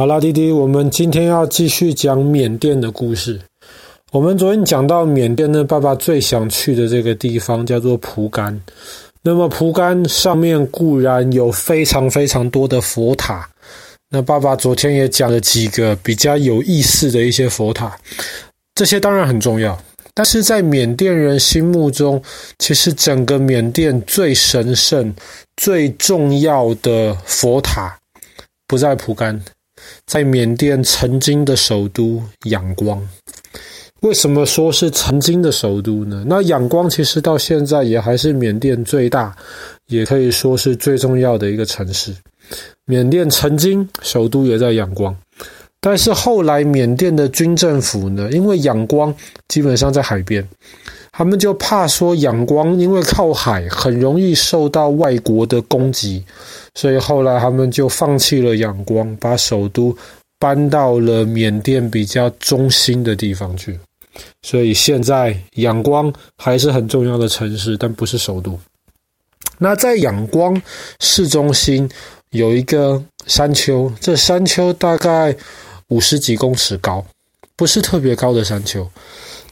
好啦，弟弟，我们今天要继续讲缅甸的故事。我们昨天讲到缅甸呢，爸爸最想去的这个地方叫做蒲甘。那么蒲甘上面固然有非常非常多的佛塔。那爸爸昨天也讲了几个比较有意思的一些佛塔，这些当然很重要。但是在缅甸人心目中，其实整个缅甸最神圣、最重要的佛塔不在蒲甘。在缅甸曾经的首都仰光，为什么说是曾经的首都呢？那仰光其实到现在也还是缅甸最大，也可以说是最重要的一个城市。缅甸曾经首都也在仰光，但是后来缅甸的军政府呢，因为仰光基本上在海边。他们就怕说仰光因为靠海，很容易受到外国的攻击，所以后来他们就放弃了仰光，把首都搬到了缅甸比较中心的地方去。所以现在仰光还是很重要的城市，但不是首都。那在仰光市中心有一个山丘，这山丘大概五十几公尺高，不是特别高的山丘。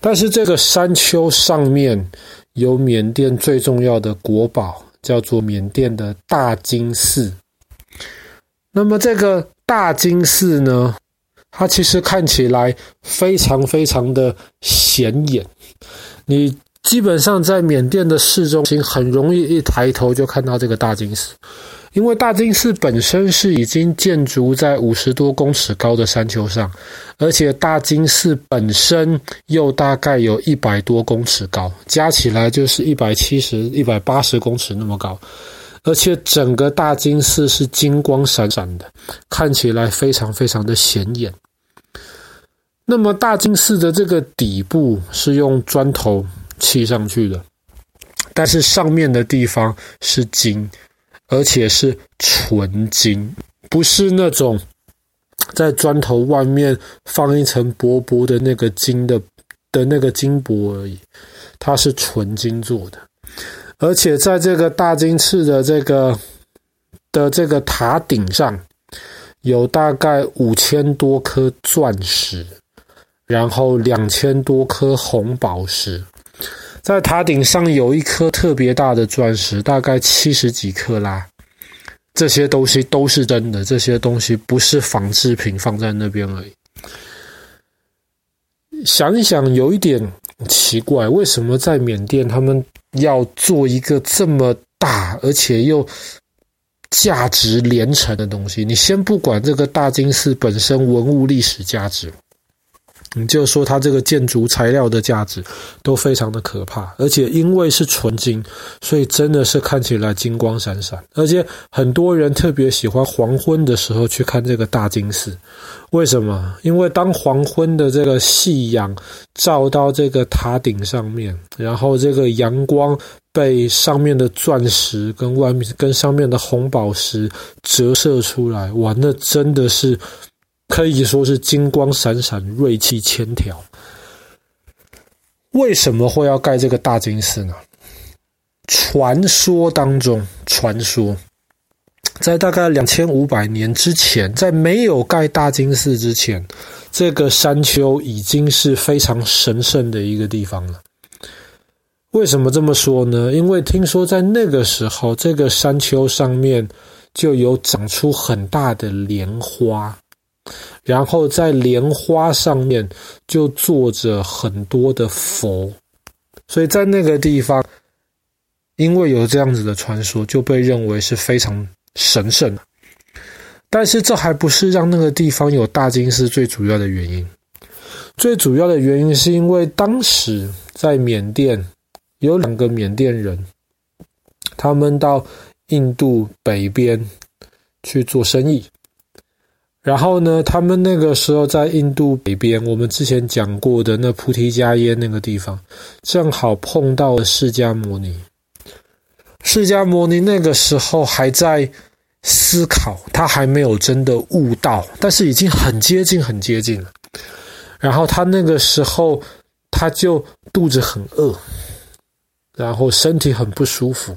但是这个山丘上面有缅甸最重要的国宝，叫做缅甸的大金寺。那么这个大金寺呢，它其实看起来非常非常的显眼。你基本上在缅甸的市中心，很容易一抬头就看到这个大金寺。因为大金寺本身是已经建筑在五十多公尺高的山丘上，而且大金寺本身又大概有一百多公尺高，加起来就是一百七十、一百八十公尺那么高，而且整个大金寺是金光闪闪的，看起来非常非常的显眼。那么大金寺的这个底部是用砖头砌上去的，但是上面的地方是金。而且是纯金，不是那种在砖头外面放一层薄薄的那个金的的那个金箔而已，它是纯金做的。而且在这个大金翅的这个的这个塔顶上，有大概五千多颗钻石，然后两千多颗红宝石。在塔顶上有一颗特别大的钻石，大概七十几克拉。这些东西都是真的，这些东西不是仿制品放在那边而已。想一想，有一点奇怪，为什么在缅甸他们要做一个这么大而且又价值连城的东西？你先不管这个大金寺本身文物历史价值。你就说它这个建筑材料的价值都非常的可怕，而且因为是纯金，所以真的是看起来金光闪闪。而且很多人特别喜欢黄昏的时候去看这个大金寺，为什么？因为当黄昏的这个夕阳照到这个塔顶上面，然后这个阳光被上面的钻石跟外面跟上面的红宝石折射出来，哇，那真的是。可以说是金光闪闪、锐气千条。为什么会要盖这个大金寺呢？传说当中，传说在大概两千五百年之前，在没有盖大金寺之前，这个山丘已经是非常神圣的一个地方了。为什么这么说呢？因为听说在那个时候，这个山丘上面就有长出很大的莲花。然后在莲花上面就坐着很多的佛，所以在那个地方，因为有这样子的传说，就被认为是非常神圣。但是这还不是让那个地方有大金寺最主要的原因，最主要的原因是因为当时在缅甸有两个缅甸人，他们到印度北边去做生意。然后呢，他们那个时候在印度北边，我们之前讲过的那菩提迦耶那个地方，正好碰到了释迦牟尼。释迦牟尼那个时候还在思考，他还没有真的悟道，但是已经很接近，很接近了。然后他那个时候他就肚子很饿，然后身体很不舒服。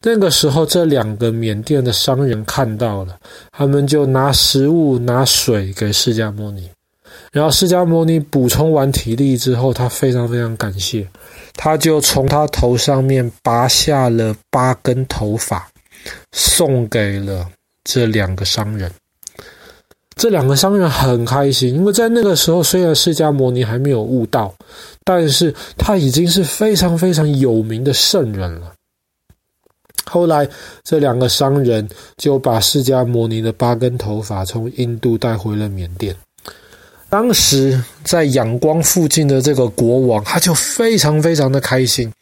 那个时候，这两个缅甸的商人看到了，他们就拿食物、拿水给释迦牟尼。然后释迦牟尼补充完体力之后，他非常非常感谢，他就从他头上面拔下了八根头发，送给了这两个商人。这两个商人很开心，因为在那个时候，虽然释迦牟尼还没有悟道，但是他已经是非常非常有名的圣人了。后来，这两个商人就把释迦牟尼的八根头发从印度带回了缅甸。当时在仰光附近的这个国王，他就非常非常的开心，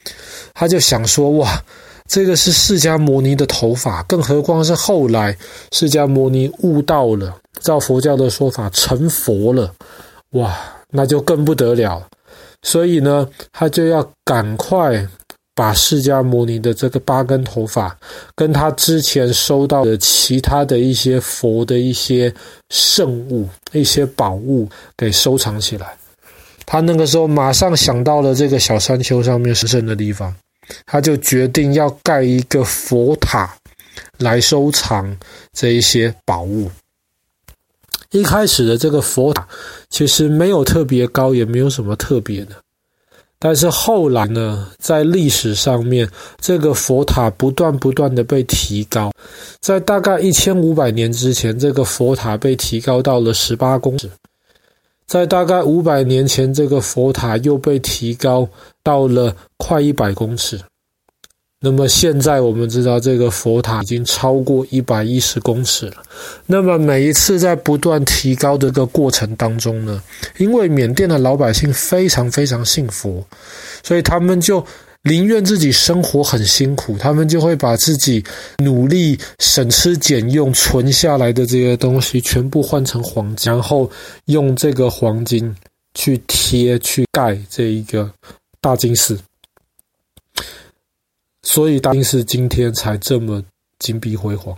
他就想说：哇！这个是释迦牟尼的头发，更何况是后来释迦牟尼悟道了，照佛教的说法成佛了，哇，那就更不得了。所以呢，他就要赶快把释迦牟尼的这个八根头发，跟他之前收到的其他的一些佛的一些圣物、一些宝物给收藏起来。他那个时候马上想到了这个小山丘上面神圣的地方。他就决定要盖一个佛塔来收藏这一些宝物。一开始的这个佛塔其实没有特别高，也没有什么特别的。但是后来呢，在历史上面，这个佛塔不断不断的被提高。在大概一千五百年之前，这个佛塔被提高到了十八公尺。在大概五百年前，这个佛塔又被提高到了快一百公尺。那么现在我们知道，这个佛塔已经超过一百一十公尺了。那么每一次在不断提高这个过程当中呢，因为缅甸的老百姓非常非常信佛，所以他们就。宁愿自己生活很辛苦，他们就会把自己努力省吃俭用存下来的这些东西全部换成黄金，然后用这个黄金去贴去盖这一个大金寺，所以大金寺今天才这么金碧辉煌。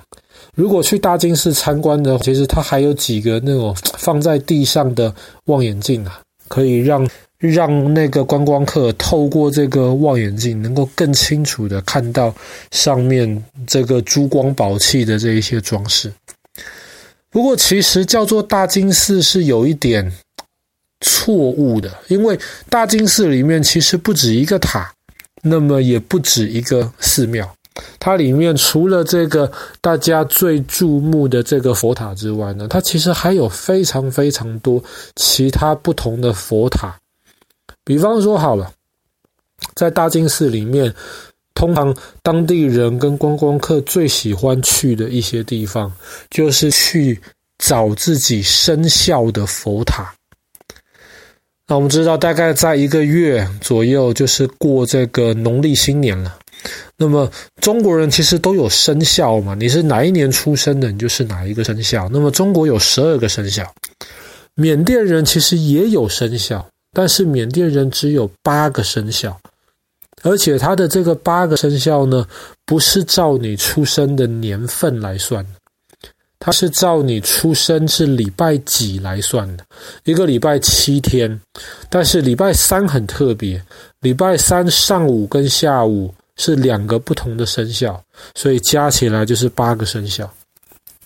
如果去大金寺参观的，其实它还有几个那种放在地上的望远镜啊，可以让。让那个观光客透过这个望远镜，能够更清楚的看到上面这个珠光宝气的这一些装饰。不过，其实叫做大金寺是有一点错误的，因为大金寺里面其实不止一个塔，那么也不止一个寺庙。它里面除了这个大家最注目的这个佛塔之外呢，它其实还有非常非常多其他不同的佛塔。比方说好了，在大金寺里面，通常当地人跟观光客最喜欢去的一些地方，就是去找自己生肖的佛塔。那我们知道，大概在一个月左右，就是过这个农历新年了。那么中国人其实都有生肖嘛，你是哪一年出生的，你就是哪一个生肖。那么中国有十二个生肖，缅甸人其实也有生肖。但是缅甸人只有八个生肖，而且他的这个八个生肖呢，不是照你出生的年份来算，它是照你出生是礼拜几来算的。一个礼拜七天，但是礼拜三很特别，礼拜三上午跟下午是两个不同的生肖，所以加起来就是八个生肖。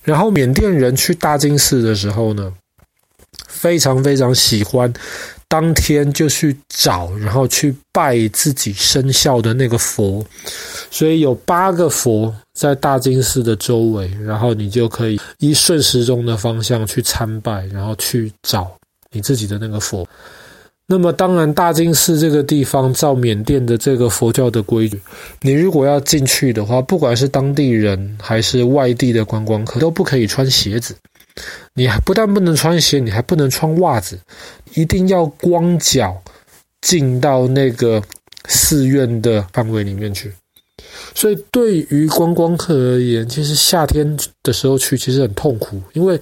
然后缅甸人去大金寺的时候呢，非常非常喜欢。当天就去找，然后去拜自己生肖的那个佛，所以有八个佛在大金寺的周围，然后你就可以依顺时钟的方向去参拜，然后去找你自己的那个佛。那么当然，大金寺这个地方，照缅甸的这个佛教的规矩，你如果要进去的话，不管是当地人还是外地的观光客，都不可以穿鞋子。你还不但不能穿鞋，你还不能穿袜子，一定要光脚进到那个寺院的范围里面去。所以，对于观光客而言，其实夏天的时候去其实很痛苦，因为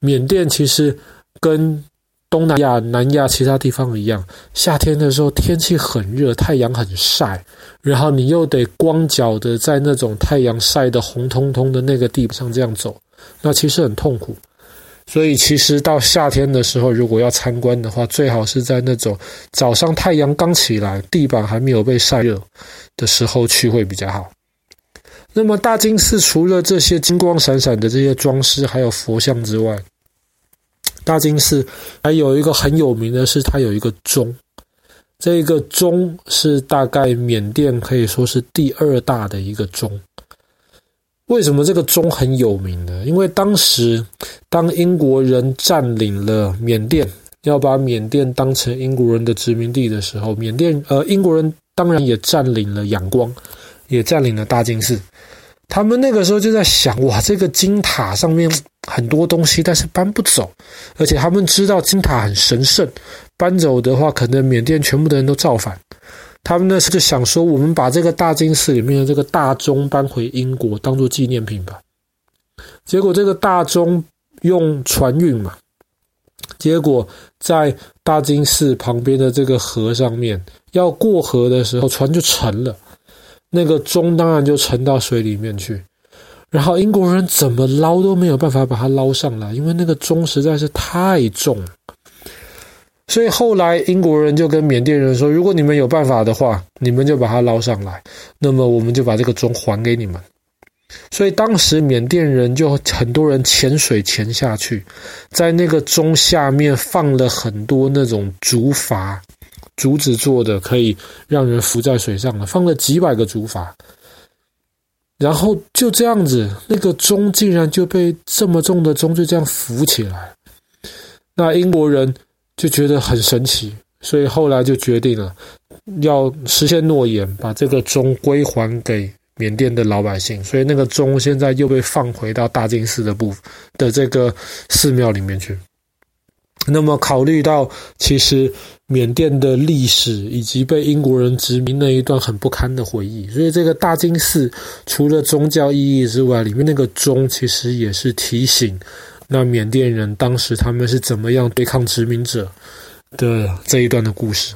缅甸其实跟东南亚、南亚其他地方一样，夏天的时候天气很热，太阳很晒，然后你又得光脚的在那种太阳晒得红彤彤的那个地上这样走，那其实很痛苦。所以其实到夏天的时候，如果要参观的话，最好是在那种早上太阳刚起来，地板还没有被晒热的时候去会比较好。那么大金寺除了这些金光闪闪的这些装饰，还有佛像之外，大金寺还有一个很有名的是，它有一个钟。这个钟是大概缅甸可以说是第二大的一个钟。为什么这个钟很有名呢？因为当时当英国人占领了缅甸，要把缅甸当成英国人的殖民地的时候，缅甸呃英国人当然也占领了仰光，也占领了大金寺。他们那个时候就在想：哇，这个金塔上面很多东西，但是搬不走，而且他们知道金塔很神圣，搬走的话，可能缅甸全部的人都造反。他们那时就想说，我们把这个大金寺里面的这个大钟搬回英国，当做纪念品吧。结果这个大钟用船运嘛，结果在大金寺旁边的这个河上面，要过河的时候，船就沉了。那个钟当然就沉到水里面去，然后英国人怎么捞都没有办法把它捞上来，因为那个钟实在是太重。所以后来英国人就跟缅甸人说：“如果你们有办法的话，你们就把它捞上来，那么我们就把这个钟还给你们。”所以当时缅甸人就很多人潜水潜下去，在那个钟下面放了很多那种竹筏。竹子做的可以让人浮在水上的，放了几百个竹筏，然后就这样子，那个钟竟然就被这么重的钟就这样浮起来。那英国人就觉得很神奇，所以后来就决定了要实现诺言，把这个钟归还给缅甸的老百姓。所以那个钟现在又被放回到大金寺的部的这个寺庙里面去。那么考虑到其实。缅甸的历史以及被英国人殖民那一段很不堪的回忆，所以这个大金寺除了宗教意义之外，里面那个钟其实也是提醒那缅甸人当时他们是怎么样对抗殖民者的这一段的故事。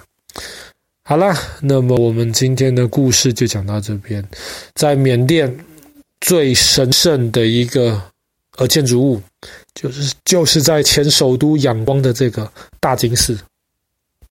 好啦，那么我们今天的故事就讲到这边，在缅甸最神圣的一个呃建筑物，就是就是在前首都仰光的这个大金寺。